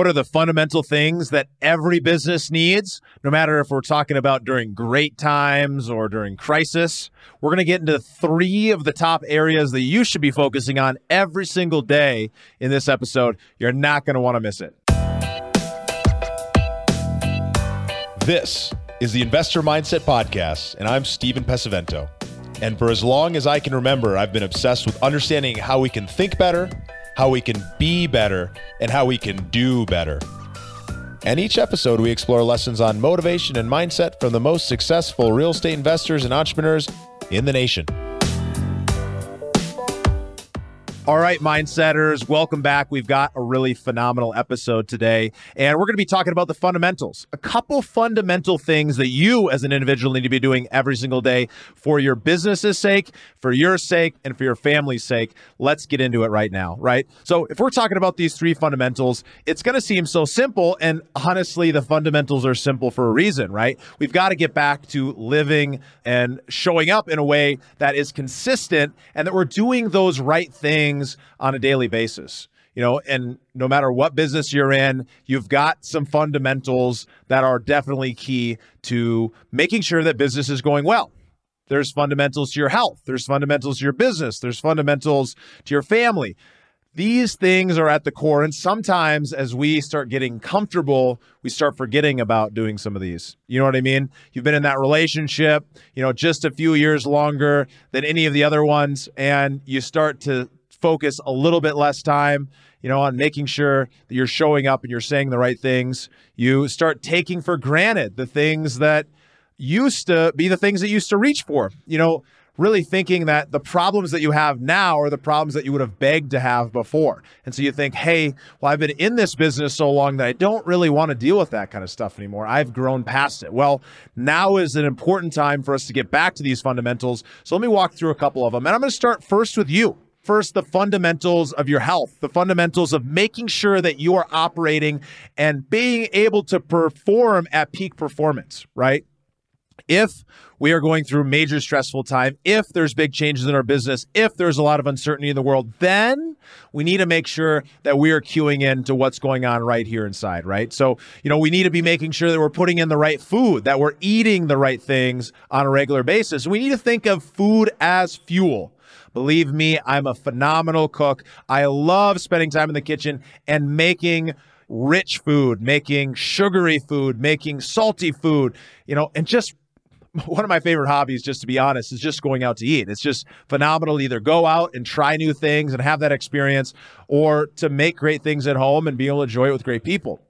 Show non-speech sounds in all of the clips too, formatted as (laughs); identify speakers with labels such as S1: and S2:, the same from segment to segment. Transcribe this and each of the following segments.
S1: What are the fundamental things that every business needs, no matter if we're talking about during great times or during crisis? We're going to get into three of the top areas that you should be focusing on every single day in this episode. You're not going to want to miss it. This is the Investor Mindset Podcast, and I'm Steven Pesavento. And for as long as I can remember, I've been obsessed with understanding how we can think better how we can be better, and how we can do better. And each episode, we explore lessons on motivation and mindset from the most successful real estate investors and entrepreneurs in the nation. All right, mindsetters, welcome back. We've got a really phenomenal episode today, and we're going to be talking about the fundamentals. A couple fundamental things that you as an individual need to be doing every single day for your business's sake, for your sake, and for your family's sake. Let's get into it right now, right? So, if we're talking about these three fundamentals, it's going to seem so simple, and honestly, the fundamentals are simple for a reason, right? We've got to get back to living and showing up in a way that is consistent and that we're doing those right things things on a daily basis you know and no matter what business you're in you've got some fundamentals that are definitely key to making sure that business is going well. There's fundamentals to your health. There's fundamentals to your business. There's fundamentals to your family. These things are at the core and sometimes as we start getting comfortable we start forgetting about doing some of these. You know what i mean? You've been in that relationship you know just a few years longer than any of the other ones and you start to focus a little bit less time you know on making sure that you're showing up and you're saying the right things. You start taking for granted the things that used to be the things that used to reach for. You know really thinking that the problems that you have now are the problems that you would have begged to have before. And so you think hey well i've been in this business so long that i don't really want to deal with that kind of stuff anymore. I've grown past it. Well now is an important time for us to get back to these fundamentals. So let me walk through a couple of them. And i'm going to start first with you First, the fundamentals of your health, the fundamentals of making sure that you are operating and being able to perform at peak performance, right? If we are going through major stressful time, if there's big changes in our business, if there's a lot of uncertainty in the world, then we need to make sure that we are queuing in to what's going on right here inside, right? So, you know, we need to be making sure that we're putting in the right food, that we're eating the right things on a regular basis. We need to think of food as fuel Believe me, I'm a phenomenal cook. I love spending time in the kitchen and making rich food, making sugary food, making salty food, you know, and just (laughs) one of my favorite hobbies, just to be honest, is just going out to eat. It's just phenomenal to either go out and try new things and have that experience or to make great things at home and be able to enjoy it with great people.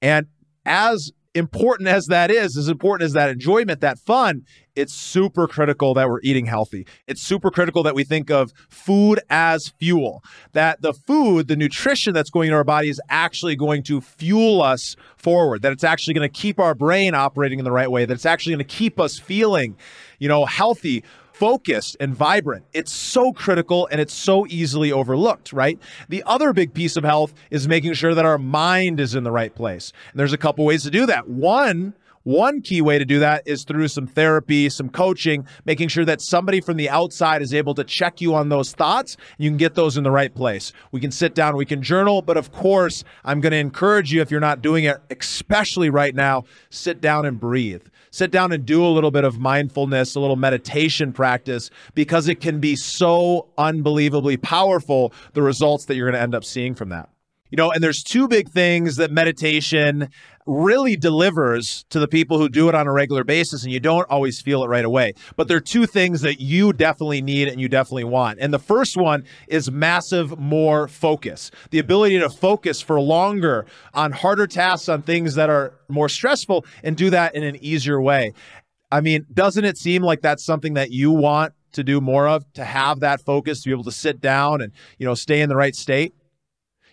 S1: And as important as that is, as important as that enjoyment, that fun, it's super critical that we're eating healthy. It's super critical that we think of food as fuel, that the food, the nutrition that's going into our body is actually going to fuel us forward, that it's actually going to keep our brain operating in the right way, that it's actually going to keep us feeling, you know, healthy focused and vibrant. It's so critical and it's so easily overlooked, right? The other big piece of health is making sure that our mind is in the right place. And there's a couple ways to do that. One, one key way to do that is through some therapy, some coaching, making sure that somebody from the outside is able to check you on those thoughts. you can get those in the right place. We can sit down, we can journal, but of course, I'm going to encourage you if you're not doing it, especially right now, sit down and breathe. Sit down and do a little bit of mindfulness, a little meditation practice, because it can be so unbelievably powerful, the results that you're going to end up seeing from that. You know, and there's two big things that meditation really delivers to the people who do it on a regular basis, and you don't always feel it right away. But there are two things that you definitely need and you definitely want. And the first one is massive more focus the ability to focus for longer on harder tasks, on things that are more stressful, and do that in an easier way. I mean, doesn't it seem like that's something that you want to do more of, to have that focus, to be able to sit down and, you know, stay in the right state?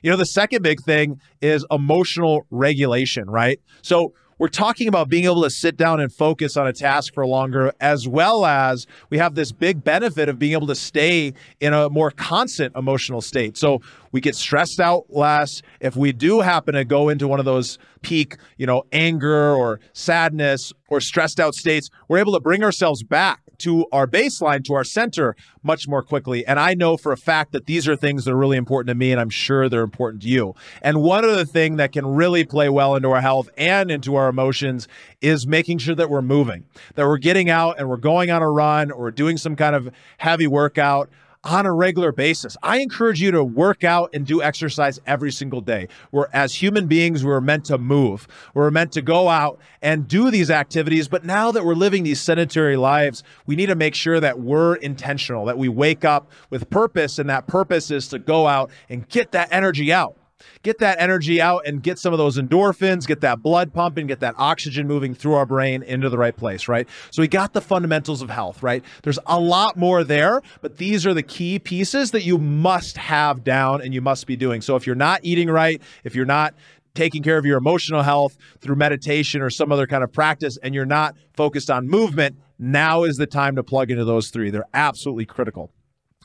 S1: You know, the second big thing is emotional regulation, right? So we're talking about being able to sit down and focus on a task for longer, as well as we have this big benefit of being able to stay in a more constant emotional state. So we get stressed out less. If we do happen to go into one of those peak, you know, anger or sadness or stressed out states, we're able to bring ourselves back to our baseline, to our center much more quickly. And I know for a fact that these are things that are really important to me, and I'm sure they're important to you. And one other thing that can really play well into our health and into our emotions is making sure that we're moving, that we're getting out and we're going on a run or doing some kind of heavy workout on a regular basis. I encourage you to work out and do exercise every single day. We're as human beings, we're meant to move. We're meant to go out and do these activities. But now that we're living these sedentary lives, we need to make sure that we're intentional, that we wake up with purpose, and that purpose is to go out and get that energy out get that energy out and get some of those endorphins, get that blood pumping, get that oxygen moving through our brain into the right place, right? So we got the fundamentals of health, right? There's a lot more there, but these are the key pieces that you must have down and you must be doing. So if you're not eating right, if you're not taking care of your emotional health through meditation or some other kind of practice and you're not focused on movement, now is the time to plug into those three. They're absolutely critical.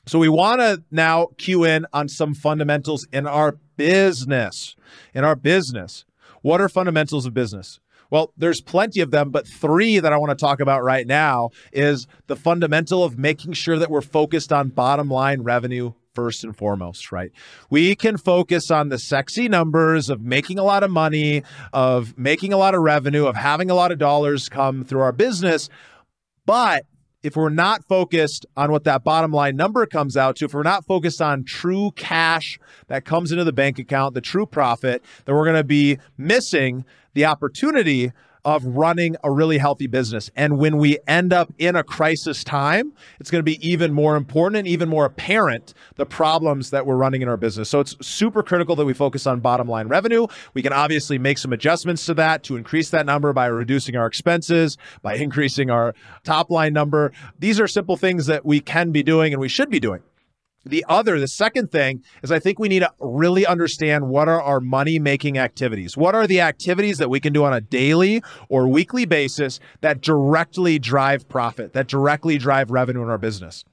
S1: So we want to now cue in on some fundamentals in our business. In our business. What are fundamentals of business? Well, there's plenty of them, but three that I want to talk about right now is the fundamental of making sure that we're focused on bottom line revenue first and foremost, right? We can focus on the sexy numbers of making a lot of money, of making a lot of revenue, of having a lot of dollars come through our business, but if we're not focused on what that bottom line number comes out to, if we're not focused on true cash that comes into the bank account, the true profit, then we're going to be missing the opportunity of running a really healthy business. And when we end up in a crisis time, it's going to be even more important and even more apparent the problems that we're running in our business. So it's super critical that we focus on bottom line revenue. We can obviously make some adjustments to that to increase that number by reducing our expenses, by increasing our top line number. These are simple things that we can be doing and we should be doing. The other, the second thing is I think we need to really understand what are our money making activities? What are the activities that we can do on a daily or weekly basis that directly drive profit, that directly drive revenue in our business?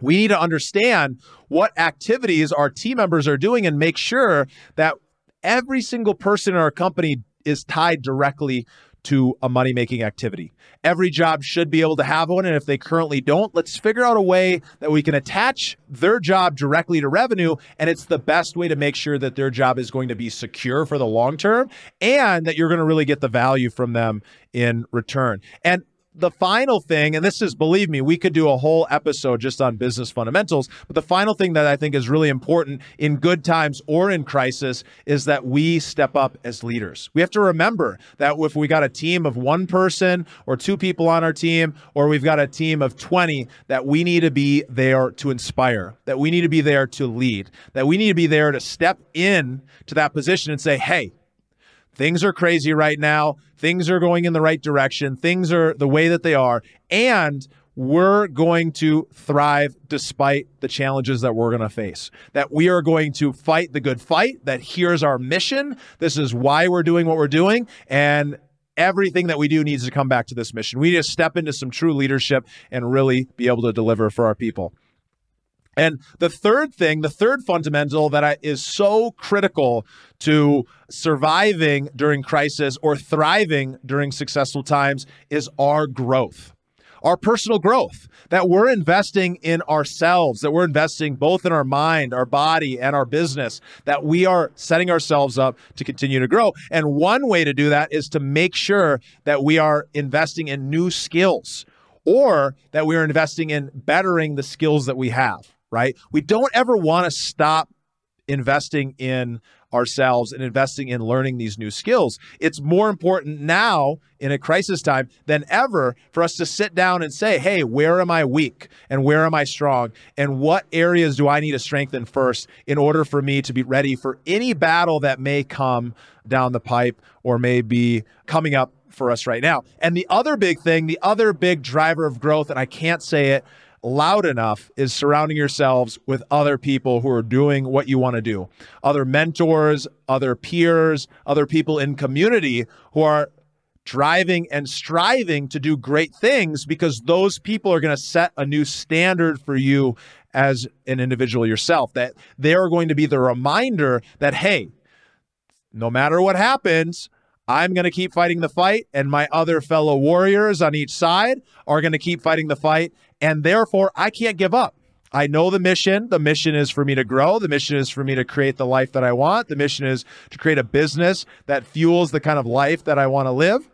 S1: We need to understand what activities our team members are doing and make sure that every single person in our company is tied directly to a money making activity. Every job should be able to have one. And if they currently don't, let's figure out a way that we can attach their job directly to revenue. And it's the best way to make sure that their job is going to be secure for the long term and that you're going to really get the value from them in return. And the final thing, and this is, believe me, we could do a whole episode just on business fundamentals. But the final thing that I think is really important in good times or in crisis is that we step up as leaders. We have to remember that if we got a team of one person or two people on our team, or we've got a team of 20, that we need to be there to inspire, that we need to be there to lead, that we need to be there to step in to that position and say, hey, Things are crazy right now. Things are going in the right direction. Things are the way that they are. And we're going to thrive despite the challenges that we're going to face. That we are going to fight the good fight, that here's our mission. This is why we're doing what we're doing. And everything that we do needs to come back to this mission. We need to step into some true leadership and really be able to deliver for our people. And the third thing, the third fundamental that I, is so critical to surviving during crisis or thriving during successful times is our growth, our personal growth, that we're investing in ourselves, that we're investing both in our mind, our body, and our business, that we are setting ourselves up to continue to grow. And one way to do that is to make sure that we are investing in new skills or that we are investing in bettering the skills that we have right? We don't ever want to stop investing in ourselves and investing in learning these new skills. It's more important now in a crisis time than ever for us to sit down and say, hey, where am I weak and where am I strong? And what areas do I need to strengthen first in order for me to be ready for any battle that may come down the pipe or may be coming up for us right now? And the other big thing, the other big driver of growth, and I can't say it loud enough is surrounding yourselves with other people who are doing what you want to do. Other mentors, other peers, other people in community who are driving and striving to do great things because those people are going to set a new standard for you as an individual yourself, that they are going to be the reminder that, hey, no matter what happens, I'm going to keep fighting the fight, and my other fellow warriors on each side are going to keep fighting the fight. And therefore, I can't give up. I know the mission. The mission is for me to grow. The mission is for me to create the life that I want. The mission is to create a business that fuels the kind of life that I want to live.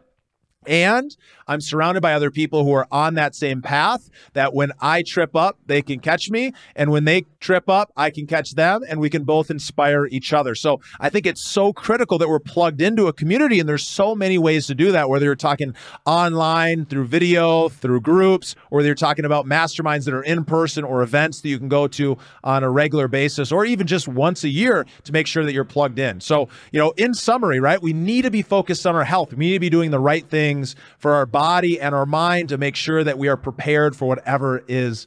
S1: And I'm surrounded by other people who are on that same path that when I trip up, they can catch me. And when they trip up, I can catch them and we can both inspire each other. So I think it's so critical that we're plugged into a community. And there's so many ways to do that, whether you're talking online, through video, through groups, or you're talking about masterminds that are in person or events that you can go to on a regular basis, or even just once a year to make sure that you're plugged in. So, you know, in summary, right, we need to be focused on our health. We need to be doing the right things for our body and our mind to make sure that we are prepared for whatever is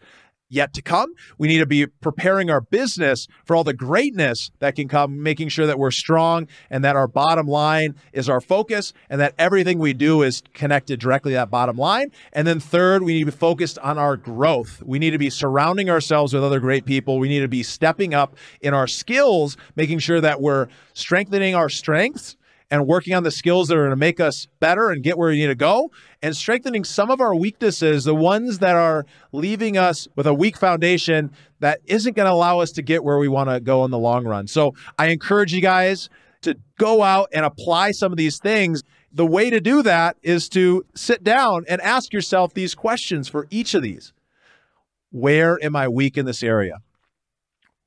S1: yet to come. We need to be preparing our business for all the greatness that can come, making sure that we're strong and that our bottom line is our focus and that everything we do is connected directly to that bottom line. And then third, we need to be focused on our growth. We need to be surrounding ourselves with other great people. We need to be stepping up in our skills, making sure that we're strengthening our strengths and working on the skills that are going to make us better and get where we need to go and strengthening some of our weaknesses, the ones that are leaving us with a weak foundation that isn't going to allow us to get where we want to go in the long run. So I encourage you guys to go out and apply some of these things. The way to do that is to sit down and ask yourself these questions for each of these. Where am I weak in this area?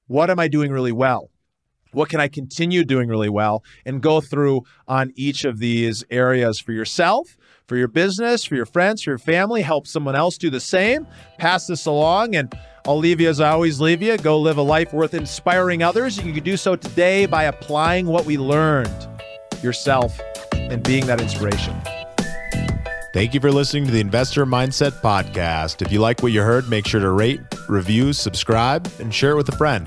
S1: What am I doing really well? What can I continue doing really well? And go through on each of these areas for yourself, for your business, for your friends, for your family. Help someone else do the same. Pass this along. And I'll leave you as I always leave you. Go live a life worth inspiring others. You can do so today by applying what we learned yourself and being that inspiration.
S2: Thank you for listening to the Investor Mindset Podcast. If you like what you heard, make sure to rate, review, subscribe, and share it with a friend.